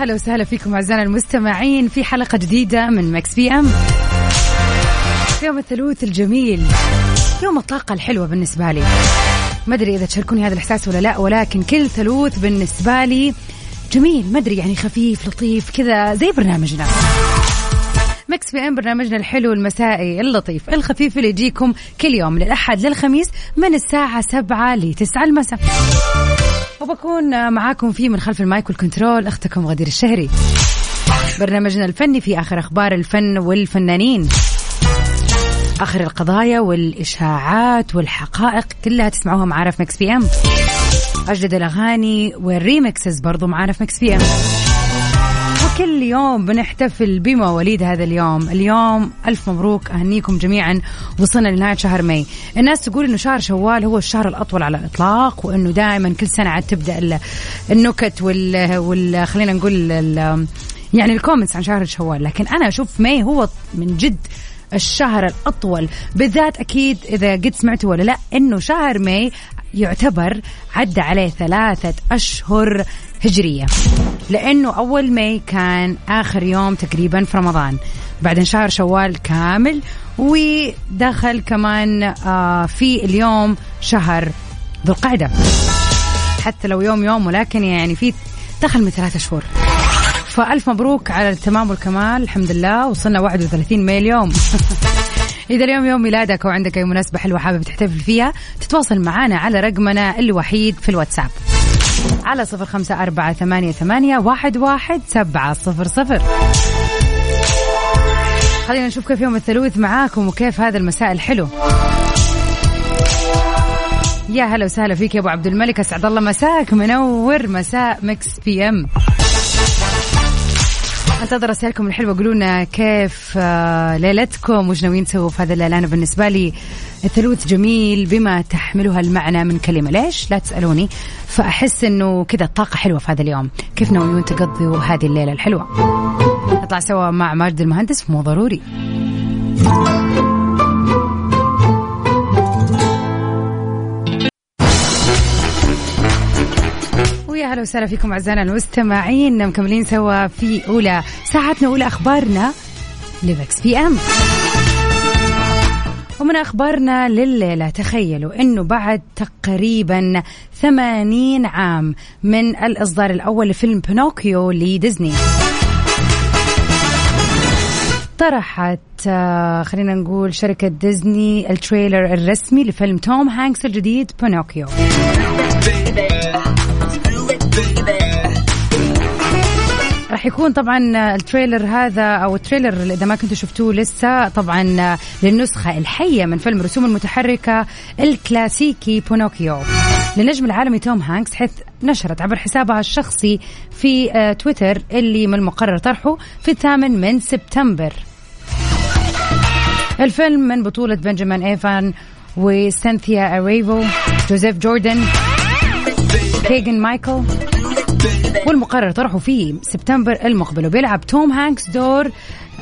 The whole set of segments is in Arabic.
هلا وسهلا فيكم أعزائنا المستمعين في حلقة جديدة من Mix PM. في يوم الثلوث الجميل يوم الطاقة الحلوة بالنسبة لي. ما أدري إذا تشاركوني هذا الإحساس ولا لا ولكن كل ثلوث بالنسبة لي جميل. ما أدري يعني خفيف لطيف كذا زي برنامجنا. Mix PM برنامجنا الحلو المسائي اللطيف الخفيف اللي يجيكم كل يوم من الأحد للخميس من الساعة 7 ل 9 المساء. وبكون معاكم فيه من خلف ال mic وال control أختكم غدير الشهري. برنامجنا الفني في آخر أخبار الفن والفنانين. آخر القضايا والإشاعات والحقائق كلها تسمعوها معانا في Mix PM. أجدد الأغاني وال remixes برضو معانا في Mix PM. وكل يوم بنحتفل بمواليد هذا اليوم. اليوم ألف مبروك أهنيكم جميعا. وصلنا لنهاية شهر May. الناس تقول أنه شهر شوال هو الشهر الأطول على الإطلاق وأنه دائما كل سنة عاد تبدأ ال- النكت وال, وال... خلينا نقول ال... يعني ال comments عن شهر شوال. لكن أنا أشوف May هو من جد الشهر الأطول. بالذات أكيد إذا قد سمعتوا ولا لا أنه شهر May يعتبر عدى عليه ثلاثة أشهر هجرية. لأنه أول May كان آخر يوم تقريبا في رمضان. بعدين شهر شوال كامل ودخل كمان آه في اليوم شهر ذو القعدة. حتى لو يوم يوم ولكن يعني في دخل من ثلاثة شهور. فألف مبروك على التمام والكمال الحمد لله وصلنا 31 ماي اليوم. إذا اليوم يوم ميلادك أو عندك أي مناسبة حلوة حابب تحتفل فيها تتواصل معنا على رقمنا الوحيد في الواتساب. على صفر خمسة أربعة ثمانية, ثمانية واحد, واحد سبعة صفر صفر. خلينا نشوف كيف يوم الثلوث معاكم وكيف هذا المساء الحلو. يا هلا وسهلا فيك يا أبو عبد الملك. أسعد الله مساك. منور مساء Mix PM انتظر رسائلكم الحلوة. قولوا لنا كيف آه، ليلتكم؟ وش ناويين تسووا في هذا الليل أنا بالنسبة لي الثلوث جميل بما تحملها المعنى من كلمة. ليش؟ لا تسألوني. فأحس إنه كذا الطاقه حلوة في هذا اليوم. كيف ناويين تقضوا هذه الليلة الحلوة؟ نطلع سوا مع ماجد المهندس. مو ضروري. ويا هلا وسهلا فيكم أعزائنا المستمعين. مكملين سوا في أولى ساعتنا أولى أخبارنا لمكس بي أم. ومن أخبارنا لليلة تخيلوا إنه بعد تقريبا 80 عام من الإصدار الأول لفيلم بينوكيو لديزني. طرحت آه، خلينا نقول شركة ديزني ال trailer الرسمي لفيلم توم هانكس الجديد بينوكيو. راح يكون طبعا ال trailer هذا أو ال trailer إذا ما كنتوا شفتوه لسه طبعا للنسخة الحية من فيلم الرسوم المتحركة الكلاسيكي بينوكيو. للنجم العالمي توم هانكس حيث نشرت عبر حسابها الشخصي في آه، تويتر اللي من المقرر طرحه في الثامن من سبتمبر. الفيلم من بطولة بنجامين إيفان وسينثيا اريفو جوزيف جوردن كيجن مايكل كي والمقرر طرحه في سبتمبر المقبل وبيلعب توم هانكس دور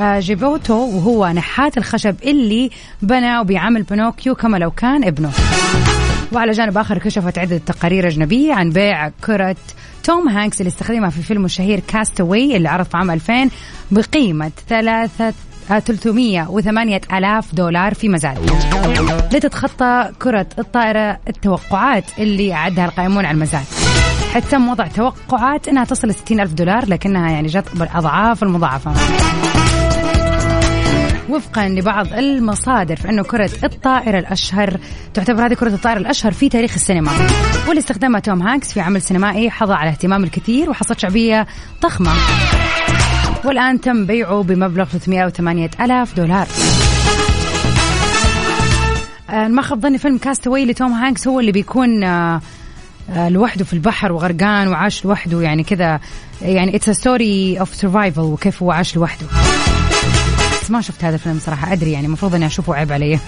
آه، جيفوتو وهو نحات الخشب اللي بنى وبيعمل بينوكيو كما لو كان ابنه. وعلى جانب آخر كشفت عدة تقارير أجنبية عن بيع كرة توم هانكس اللي استخدمها في الفيلم الشهير كاستاوي اللي عرض في عام 2000 بقيمة ثلاثة آه، 308 ألاف دولار في مزاد لتتخطى كرة الطائرة التوقعات اللي أعدها القائمون على المزاد حتى تم وضع توقعات أنها تصل ل 60 ألف دولار لكنها يعني جت بالأضعاف المضاعفة. وفقا لبعض المصادر فإنه كرة الطائرة الأشهر تعتبر هذه كرة الطائرة الأشهر في تاريخ السينما. واللي استخدمها توم هانكس في عمل سينمائي حظى على اهتمام الكثير وحصلت شعبية ضخمة. والآن تم بيعه بمبلغ 308 ألاف دولار. آه، ما خاب ظني فيلم كاستاوي لتوم هانكس هو اللي بيكون آه، لوحده في البحر وغرقان وعاش لوحده. يعني كذا يعني it's story of survival وكيف هو عاش لوحده. بس ما شفت هذا الفيلم صراحة أدري يعني المفروض إني أشوفه عيب علي.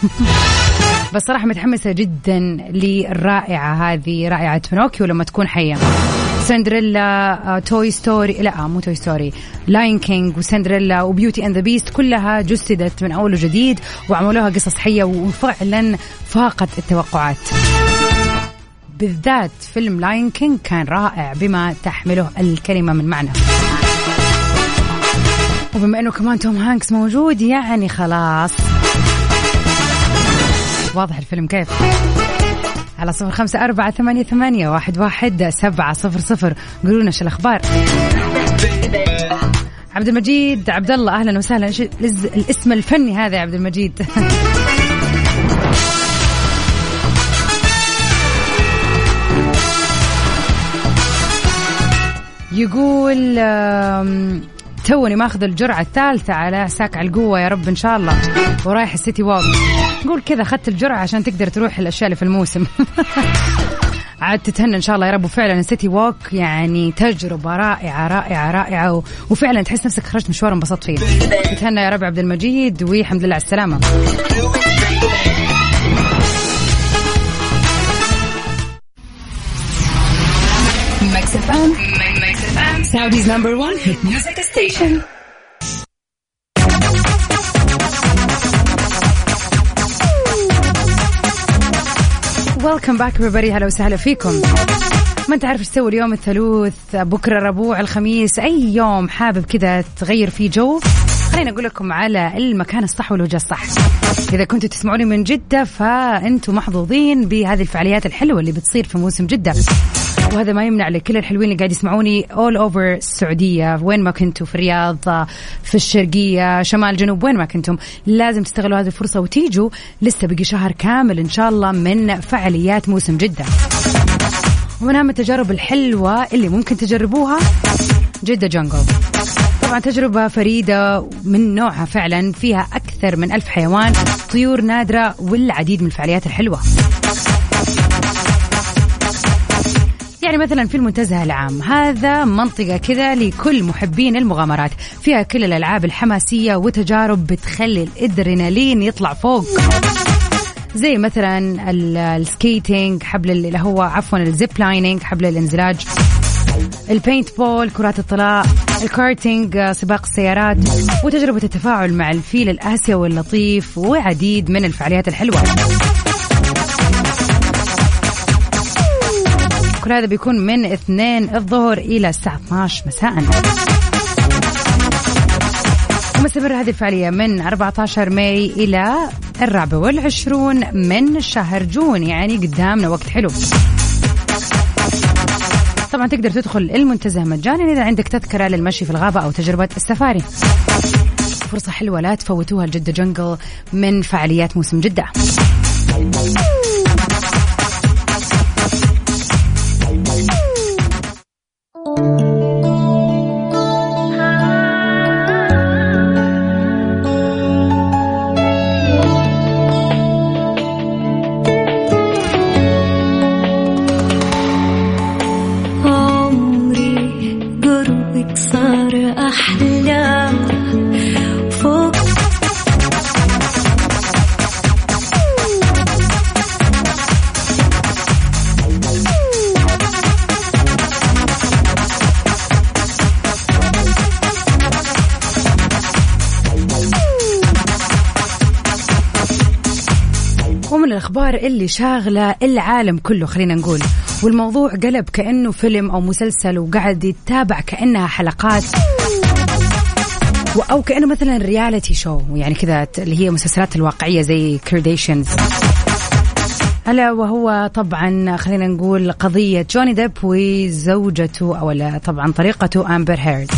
بس صراحة متحمسة جدا للرائعة هذه رائعة بينوكيو لما تكون حية. سندريلا Toy Story لا مو Toy Story Lion King وسندريلا و Beauty and the Beast كلها جسدت من أول وجديد وعملوها قصص حية وفعلا فاقت التوقعات. بالذات فيلم Lion King كان رائع بما تحمله الكلمة من معنى. وبما إنه كمان توم هانكس موجود يعني خلاص. واضح الفيلم كيف. على صفر خمسة أربعة ثمانية, ثمانية واحد, واحد سبعة صفر صفر. قولوا لنا شو الأخبار. عبد المجيد عبد الله أهلا وسهلا. الاسم الفني هذا يا عبد المجيد؟ يقول توني ماخذ الجرعة الثالثة على ساك القوة يا رب إن شاء الله. ورايح السيتي ووك قول كذا أخذت الجرعة عشان تقدر تروح الأشياء اللي في الموسم. عاد تتهنى إن شاء الله يا رب. وفعلا السيتي ووك يعني تجربة رائعة رائعة رائعة. وفعلا تحس نفسك خرجت مشوار انبسطت فيه تتهنى يا رب عبد المجيد والحمد لله على السلامة. Saudi's number one hit music station. Welcome back everybody. هلا وسهلا فيكم ما انت عارف إيش تسوي اليوم الثلاث؟ بكرة الربوع الخميس. أي يوم حابب كذا تغير فيه جو؟ خليني أقول لكم على المكان الصح والوجه الصح. إذا كنتوا تسمعوني من جدة فأنتم محظوظين بهذه الفعاليات الحلوة اللي بتصير في موسم جدة. وهذا ما يمنع لكل الحلوين اللي قاعد يسمعوني اول اوفر السعودية. وين ما كنتوا في الرياض في الشرقية شمال جنوب وين ما كنتم لازم تستغلوا هذه الفرصة وتيجوا لسه بقي شهر كامل إن شاء الله من فعاليات موسم جدة. ومن أهم التجارب الحلوة اللي ممكن تجربوها جدة جنجل طبعا تجربة فريدة من نوعها فعلا فيها أكثر من ألف حيوان طيور نادرة والعديد من الفعاليات الحلوة. يعني مثلا في المنتزه العام هذا منطقة كذا لكل محبين المغامرات. فيها كل الألعاب الحماسية وتجارب بتخلي الإدرينالين يطلع فوق. زي مثلا ال skating حبل اللي هو عفوا ال zip lining حبل الانزلاج. ال paintball كرات الطلاء. الكارتينج سباق السيارات وتجربة التفاعل مع الفيل الآسيوي اللطيف وعديد من الفعاليات الحلوة. كل هذا بيكون من اثنين الظهر إلى الساعة 12 مساء. ومستمر هذه الفعالية من 14 ماي إلى الرابع والعشرون من شهر جون يعني قدامنا وقت حلو. طبعا تقدر تدخل المنتزه مجانا إذا عندك تذكرة للمشي في الغابة أو تجربة السفاري. فرصة حلوة لا تفوتوها الجدة جنجل من فعاليات موسم جدة. الأخبار اللي شاغلة العالم كله خلينا نقول. والموضوع قلب كأنه فيلم أو مسلسل وقاعد يتابع كأنها حلقات. أو كأنه مثلا reality show يعني كذا اللي هي مسلسلات الواقعية زي Kardashians ألا وهو طبعا خلينا نقول قضية جوني ديب وزوجته أو طبعا طليقته أمبر هيرد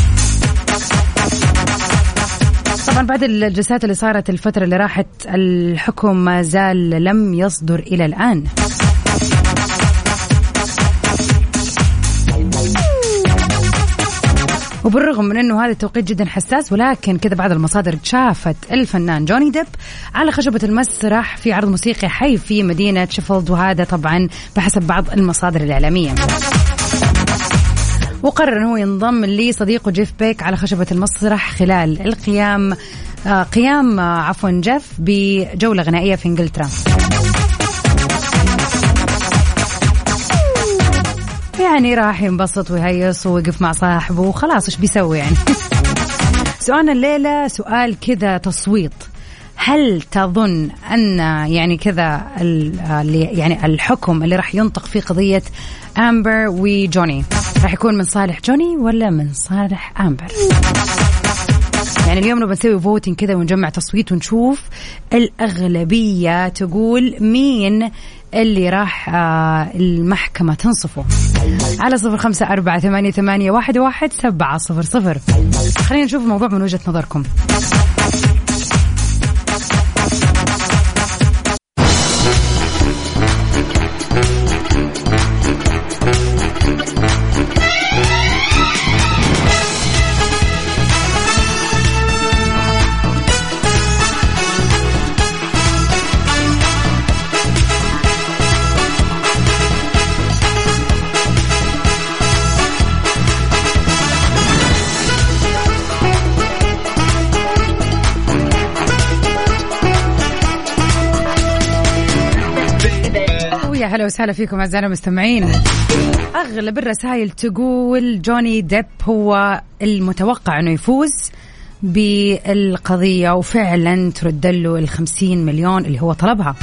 طبعا بعد الجلسات اللي صارت الفترة اللي راحت الحكم ما زال لم يصدر إلى الآن. وبالرغم من إنه هذا التوقيت جدا حساس ولكن كذا بعض المصادر شافت الفنان جوني ديب على خشبة المسرح في عرض موسيقي حي في مدينة شيفيلد وهذا طبعا بحسب بعض المصادر الإعلامية. وقرر إنه ينضم لصديقه جيف بيك على خشبة المسرح خلال القيام آه قيام آه عفوا جيف بجولة غنائية في إنجلترا. يعني راح ينبسط ويهيص ويقف مع صاحبه وخلاص إيش بيسوي يعني؟ سؤالنا الليلة سؤال كذا تصويت. هل تظن أن يعني كذا يعني الحكم اللي راح ينطق في قضية امبر وجوني راح يكون من صالح جوني ولا من صالح آمبر؟ يعني اليوم نبغى نسوي voting كذا ونجمع تصويت ونشوف الأغلبية تقول مين اللي راح آه المحكمة تنصفه. على صفر خمسة أربعة ثمانية, ثمانية واحد, واحد سبعة صفر صفر. خلينا نشوف الموضوع من وجهة نظركم. هلا وسهلا فيكم أعزائنا المستمعين. أغلب الرسائل تقول جوني ديب هو المتوقع إنه يفوز بالقضية وفعلا ترد له ال 50 مليون اللي هو طلبها.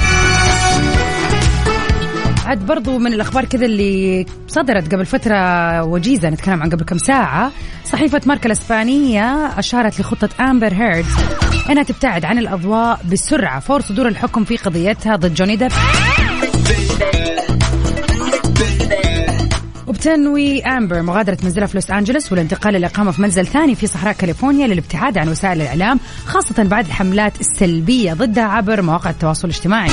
عاد برضو من الأخبار كذا اللي صدرت قبل فترة وجيزة نتكلم عن قبل كم ساعة. صحيفة ماركا الإسبانية أشارت لخطة امبر هيرد إنها تبتعد عن الأضواء بسرعة فور صدور الحكم في قضيتها ضد جوني ديب. وبتنوي أمبر مغادرة منزلها في لوس أنجلوس والانتقال للاقامه في منزل ثاني في صحراء كاليفورنيا للابتعاد عن وسائل الإعلام خاصة بعد الحملات السلبية ضدها عبر مواقع التواصل الاجتماعي.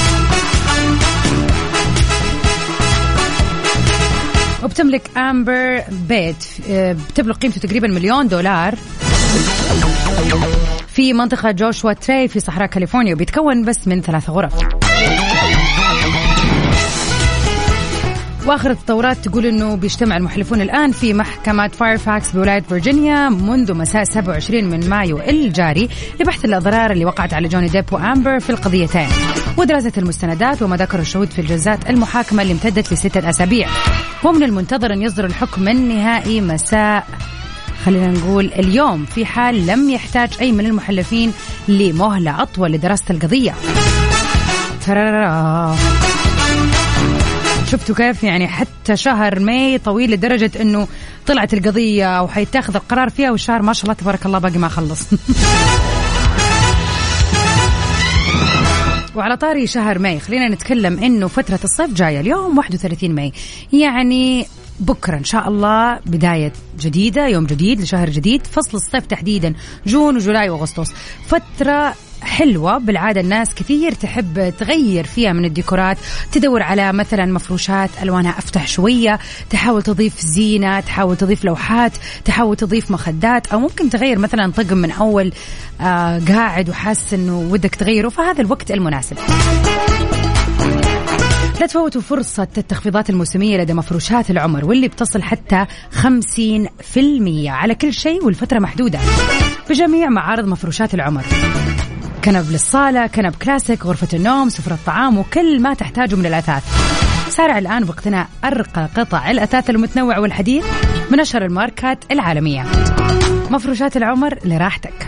وبتملك أمبر بيت آه، بتبلغ قيمته تقريبا مليون دولار في منطقة جوشوا تري في صحراء كاليفورنيا وبيتكون بس من ثلاث غرف واخر التطورات تقول إنه بيجتمع المحلفون الآن في محكمة فايرفاكس بولاية فيرجينيا منذ مساء 27 من مايو الجاري لبحث الأضرار اللي وقعت على جوني ديب وأمبر في القضيتين. ودراسة المستندات وما ذكر الشهود في الجلسات المحاكمة اللي امتدت لستة أسابيع. ومن المنتظر أن يصدر الحكم النهائي مساء خلينا نقول اليوم في حال لم يحتاج أي من المحلفين لمهلة أطول لدراسة القضية. شفتوا كيف؟ يعني حتى شهر May طويل لدرجة إنه طلعت القضية وحيتاخذ القرار فيها والشهر ما شاء الله تبارك الله باقي ما خلص. وعلى طاري شهر May خلينا نتكلم إنه فترة الصيف جاية اليوم 31 May. يعني بكرة إن شاء الله بداية جديدة يوم جديد لشهر جديد فصل الصيف تحديدا June و July وأغسطس. فترة حلوة. بالعادة الناس كثير تحب تغير فيها من الديكورات تدور على مثلا مفروشات ألوانها أفتح شوية تحاول تضيف زينة تحاول تضيف لوحات تحاول تضيف مخدات أو ممكن تغير مثلا طقم من أول آه قاعد وحاسس أنه ودك تغيره فهذا الوقت المناسب. لا تفوتوا فرصة التخفيضات الموسمية لدى مفروشات العمر واللي بتصل حتى 50% على كل شيء والفترة محدودة. بجميع معارض مفروشات العمر. كنب للصالة كنب كلاسيك غرفة النوم سفرة الطعام وكل ما تحتاجه من الأثاث. سارع الآن باقتناء أرقى قطع الأثاث المتنوع والحديث من أشهر الماركات العالمية. مفروشات العمر لراحتك.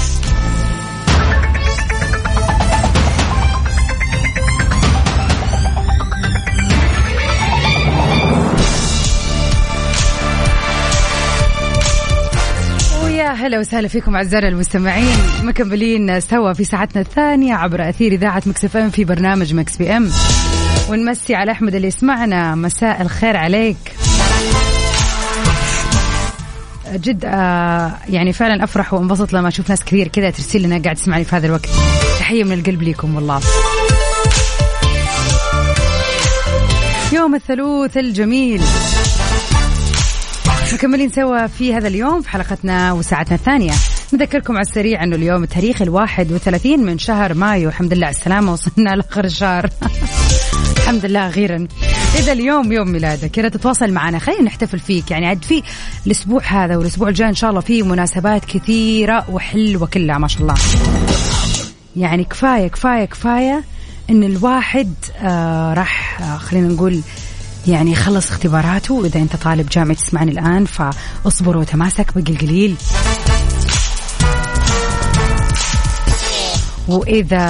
هلا وسهلا فيكم أعزائنا المستمعين. مكملين سوا في ساعتنا الثانية عبر أثير إذاعة Mix FM في برنامج Mix PM. ونمسي على أحمد اللي يسمعنا. مساء الخير عليك. جد آه يعني فعلا أفرح وانبسط لما أشوف ناس كثير كذا ترسل لنا قاعد تسمعني في هذا الوقت. تحية من القلب ليكم والله. يوم الثلوث الجميل. مكملين سوا في هذا اليوم في حلقتنا وساعتنا الثانية. نذكركم على السريع أنه اليوم التاريخ الواحد وثلاثين من شهر مايو. الحمد لله على السلامة وصلنا لآخر الشهر. الحمد لله أخيرا إذا اليوم يوم ميلادك كذا تتواصل معنا. خلينا نحتفل فيك. يعني عاد في الأسبوع هذا والأسبوع الجاي إن شاء الله في مناسبات كثيرة وحلوة كلها ما شاء الله. يعني كفاية كفاية كفاية إن الواحد آه راح آه خلينا نقول يعني خلص اختباراته. وإذا أنت طالب جامعي تسمعني الآن فاصبر وتماسك بقي القليل وإذا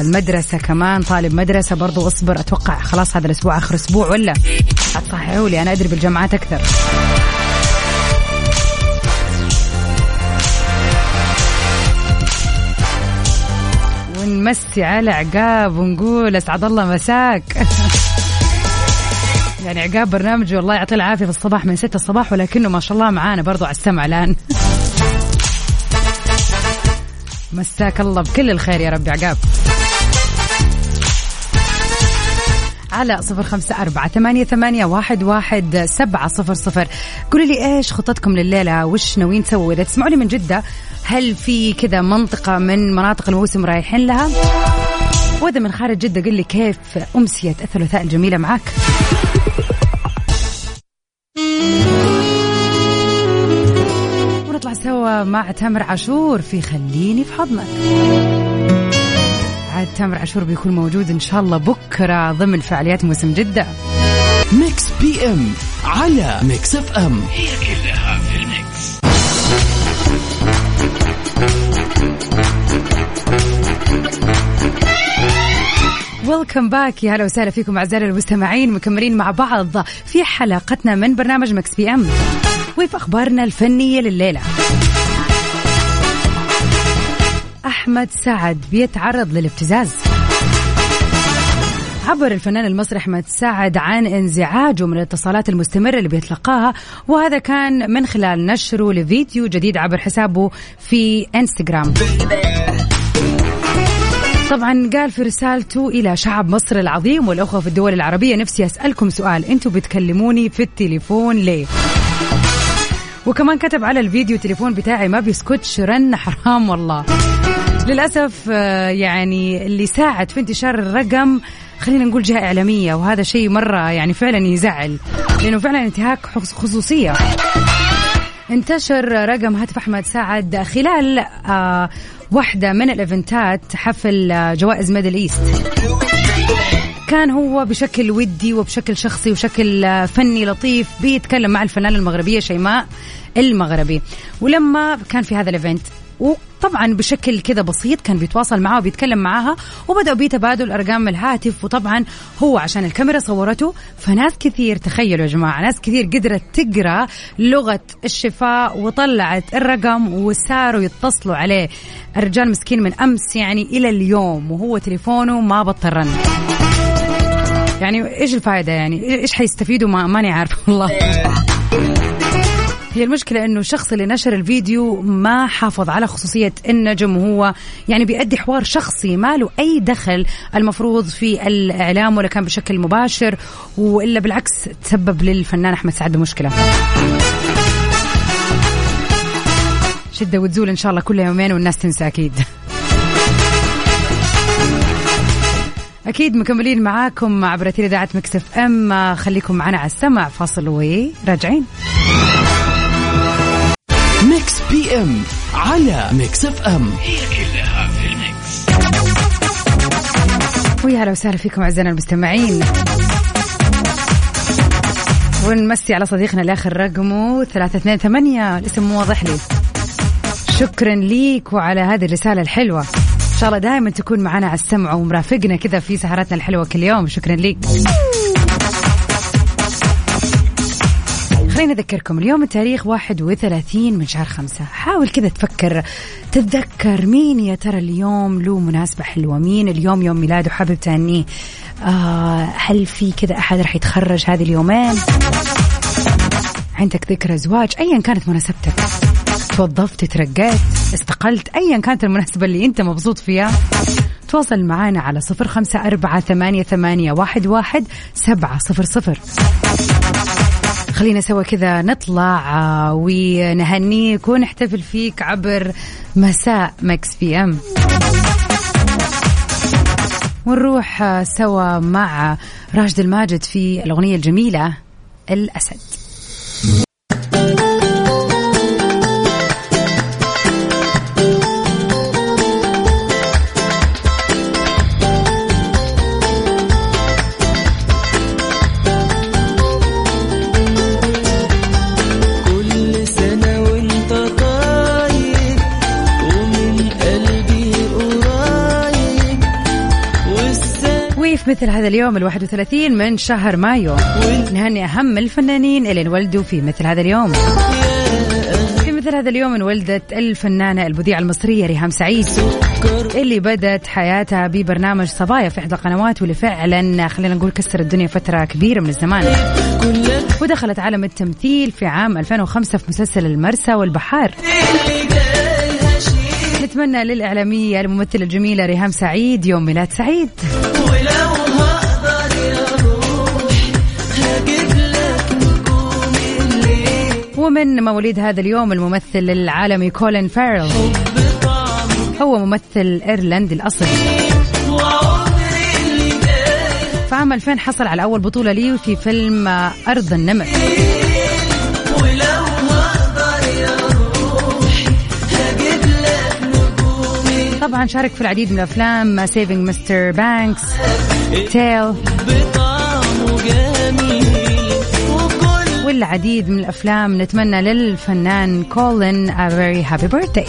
المدرسة كمان طالب مدرسة برضو اصبر. أتوقع خلاص هذا الأسبوع آخر أسبوع ولا؟ صححوا لي أنا أدري بالجامعات أكثر. ونمسي على عقاب ونقول أسعد الله مساك. يعني عقاب برنامج والله يعطيه العافية في الصباح من 6 الصباح ولكنه ما شاء الله معانا برضو على السمع الآن. مساك الله بكل الخير يا رب عقاب. على صفر خمسة أربعة ثمانية, ثمانية واحد, واحد سبعة صفر صفر. قولوا لي إيش خطتكم لليلة؟ وش ناويين تسووا؟ إذا تسمعوني من جدة هل في كذا منطقة من مناطق الموسم رايحين لها؟ وإذا من خارج جدة قل لي كيف أمسية الثلاثاء الجميلة معك ونطلع سوا مع تامر عاشور في خليني في حضنك. عاد تامر عاشور بيكون موجود إن شاء الله بكرة ضمن فعاليات موسم جدة. Mix PM على Mix FM. هي كلها welcome back يا هلا وسهلا فيكم أعزائي المستمعين. مكملين مع بعض في حلقتنا من برنامج Mix PM وفي أخبارنا الفنية لليلة. أحمد سعد بيتعرض للابتزاز. عبر الفنان المصري أحمد سعد عن انزعاجه من الاتصالات المستمرة اللي بيتلقاها وهذا كان من خلال نشره لفيديو جديد عبر حسابه في إنستغرام. طبعا قال في رسالته إلى شعب مصر العظيم والأخوة في الدول العربية نفسي أسألكم سؤال. أنتم بتكلموني في التليفون ليه؟ وكمان كتب على الفيديو التليفون بتاعي ما بيسكتش رن حرام والله. للأسف آه، يعني اللي ساعد في انتشار الرقم خلينا نقول جهة إعلامية وهذا شيء مرة يعني فعلا يزعل لأنه فعلا انتهاك خصوصية. انتشر رقم هاتف أحمد سعد خلال آه واحدة من الإيفنتات حفل جوائز Middle East. كان هو بشكل ودي وبشكل شخصي وشكل فني لطيف بيتكلم مع الفنانة المغربية شيماء المغربي. ولما كان في هذا الإيفنت وطبعا بشكل كذا بسيط كان بيتواصل معها وبيتكلم معاها وبدأوا بتبادل أرقام الهاتف وطبعا هو عشان الكاميرا صورته فناس كثير تخيلوا يا جماعة ناس كثير قدرت تقرأ لغة الشفاء وطلعت الرقم وصاروا يتصلوا عليه. الرجال مسكين من أمس يعني إلى اليوم وهو تليفونه ما بطل رن. يعني إيش الفائدة يعني؟ إيش حيستفيدوا؟ ما ماني عارفة والله. هي المشكلة إنه الشخص اللي نشر الفيديو ما حافظ على خصوصية النجم وهو يعني بيأدي حوار شخصي ما له أي دخل المفروض في الإعلام ولا كان بشكل مباشر وإلا بالعكس تسبب للفنان أحمد سعد مشكلة. شدة وتزول إن شاء الله كل يومين والناس تنسى أكيد. أكيد مكملين معاكم عبر إذاعة مكسف إم. خليكم معنا على السمع فاصل وراجعين. PM على Mix FM. هي كلها في ال mix ويا هلا وسهلا فيكم أعزائنا المستمعين. ونمسي على صديقنا الآخر رقمه ثلاثة اثنين ثمانية. الاسم مو واضح لي. شكرا ليك وعلى هذه الرسالة الحلوة. إن شاء الله دائما تكون معنا على السمع ومرافقنا كذا في سهراتنا الحلوة كل يوم. شكرا ليك. خليني أذكركم اليوم التاريخ 31 من شهر خمسة. حاول كذا تفكر تتذكر مين يا ترى اليوم له مناسبة حلوة؟ مين اليوم يوم ميلاده حابب تهنيه آه هل في كذا أحد راح يتخرج هذه اليومين؟ عندك ذكرى زواج أيا كانت مناسبتك. توظفت ترقيت استقلت؟ أيا كانت المناسبة اللي أنت مبسوط فيها؟ تواصل معنا على صفر خمسة أربعة ثمانية, ثمانية واحد, واحد سبعة صفر صفر. خلينا سوا كذا نطلع آه، ونهنيك ونحتفل فيك عبر مساء Mix PM. ونروح آه، سوا مع راشد الماجد في الأغنية الجميلة الأسد. في مثل هذا اليوم ال 31 من شهر مايو؟ نهني أهم الفنانين اللي انولدوا في مثل هذا اليوم. في مثل هذا اليوم انولدت الفنانة المذيعة المصرية ريهام سعيد اللي بدت حياتها ببرنامج صبايا في إحدى القنوات واللي فعلا خلينا نقول كسر الدنيا فترة كبيرة من الزمان. ودخلت عالم التمثيل في عام 2005 في مسلسل المرسى والبحار. نتمنى للإعلامية الممثلة الجميلة ريهام سعيد يوم ميلاد سعيد. ومن مواليد هذا اليوم الممثل العالمي كولين فارل هو ممثل ايرلندي الاصل في عام 2000 حصل على أول بطولة لي في فيلم أرض النمر طبعا شارك في العديد من الأفلام Saving Mr. Banks Tale والعديد من الأفلام نتمنى للفنان كولين a very happy birthday.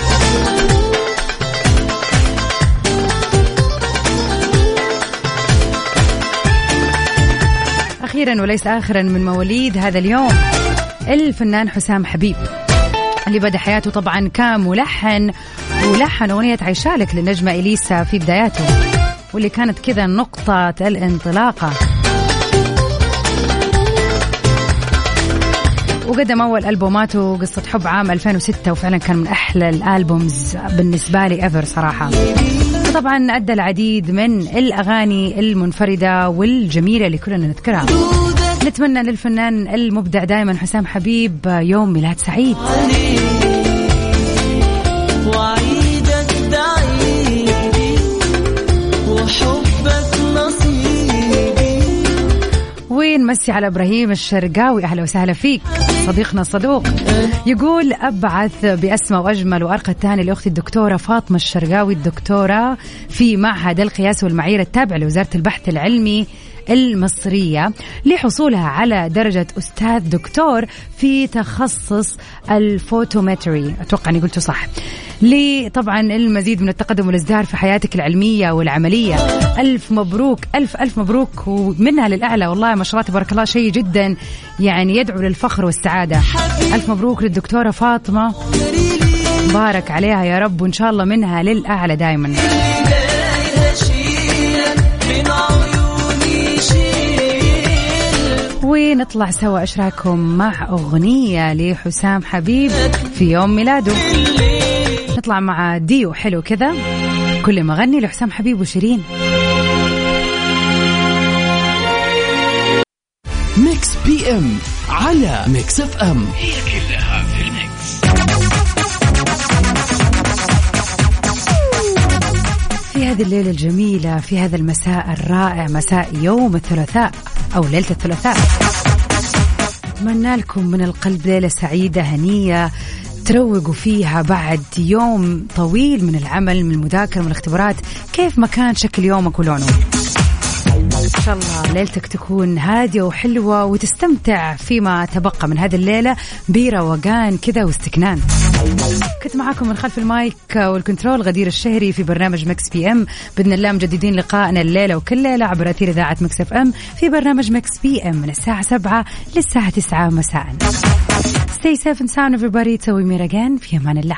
أخيرا وليس اخرا من مواليد هذا اليوم الفنان حسام حبيب اللي بدأ حياته طبعا كملحن ولحن أغنية عيشالك للنجمه إليسا في بداياته واللي كانت كذا نقطة الانطلاقة. وقدم أول ألبوماته قصة حب عام 2006 وفعلا كان من أحلى الألبومز بالنسبة لي إيفر صراحة. طبعا أدى العديد من الأغاني المنفردة والجميلة اللي كلنا نذكرها. نتمنى للفنان المبدع دائما حسام حبيب يوم ميلاد سعيد. ونمسي على إبراهيم الشرقاوي. أهلا وسهلا فيك. صديقنا الصدوق. يقول أبعث بأسمى وأجمل وأرقى التهاني لأختي الدكتورة فاطمة الشرقاوي. الدكتورة في معهد القياس والمعايير التابع لوزارة البحث العلمي المصرية لحصولها على درجة أستاذ دكتور في تخصص الفوتومتري. أتوقع أني قلته صح. لي طبعا المزيد من التقدم والإزدهار في حياتك العلمية والعملية. ألف مبروك ألف ألف مبروك ومنها للأعلى. والله ما شاء الله تبارك الله شيء جدا يعني يدعو للفخر والسعادة. ألف مبروك للدكتورة فاطمة. بارك عليها يا رب وإن شاء الله منها للأعلى دائما ونطلع سوا إيش رايكم مع أغنية لحسام حبيب في يوم ميلاده. نطلع مع ديو حلو كذا. كل ما أغني لحسام حبيب وشيرين. Mix PM على Mix FM. هي كلها هذه الليلة الجميلة في هذا المساء الرائع مساء يوم الثلاثاء أو ليلة الثلاثاء. أتمنى لكم من القلب ليلة سعيدة هنية تروقوا فيها بعد يوم طويل من العمل من المذاكرة من الاختبارات. كيف ما كان شكل يومك ولونه؟ شاء الله ليلتك تكون هادية وحلوة وتستمتع فيما تبقى من هذه الليلة بروقان كذا واستكنان. كنت معاكم من خلف ال mic وال control غدير الشهري في برنامج Mix PM. بإذن الله مجددين لقائنا الليلة وكل ليلة عبر أثير إذاعة Mix FM في برنامج Mix PM من الساعة 7 للساعة 9 مساء. Stay safe and sound everybody. Till we meet again. في أمان الله.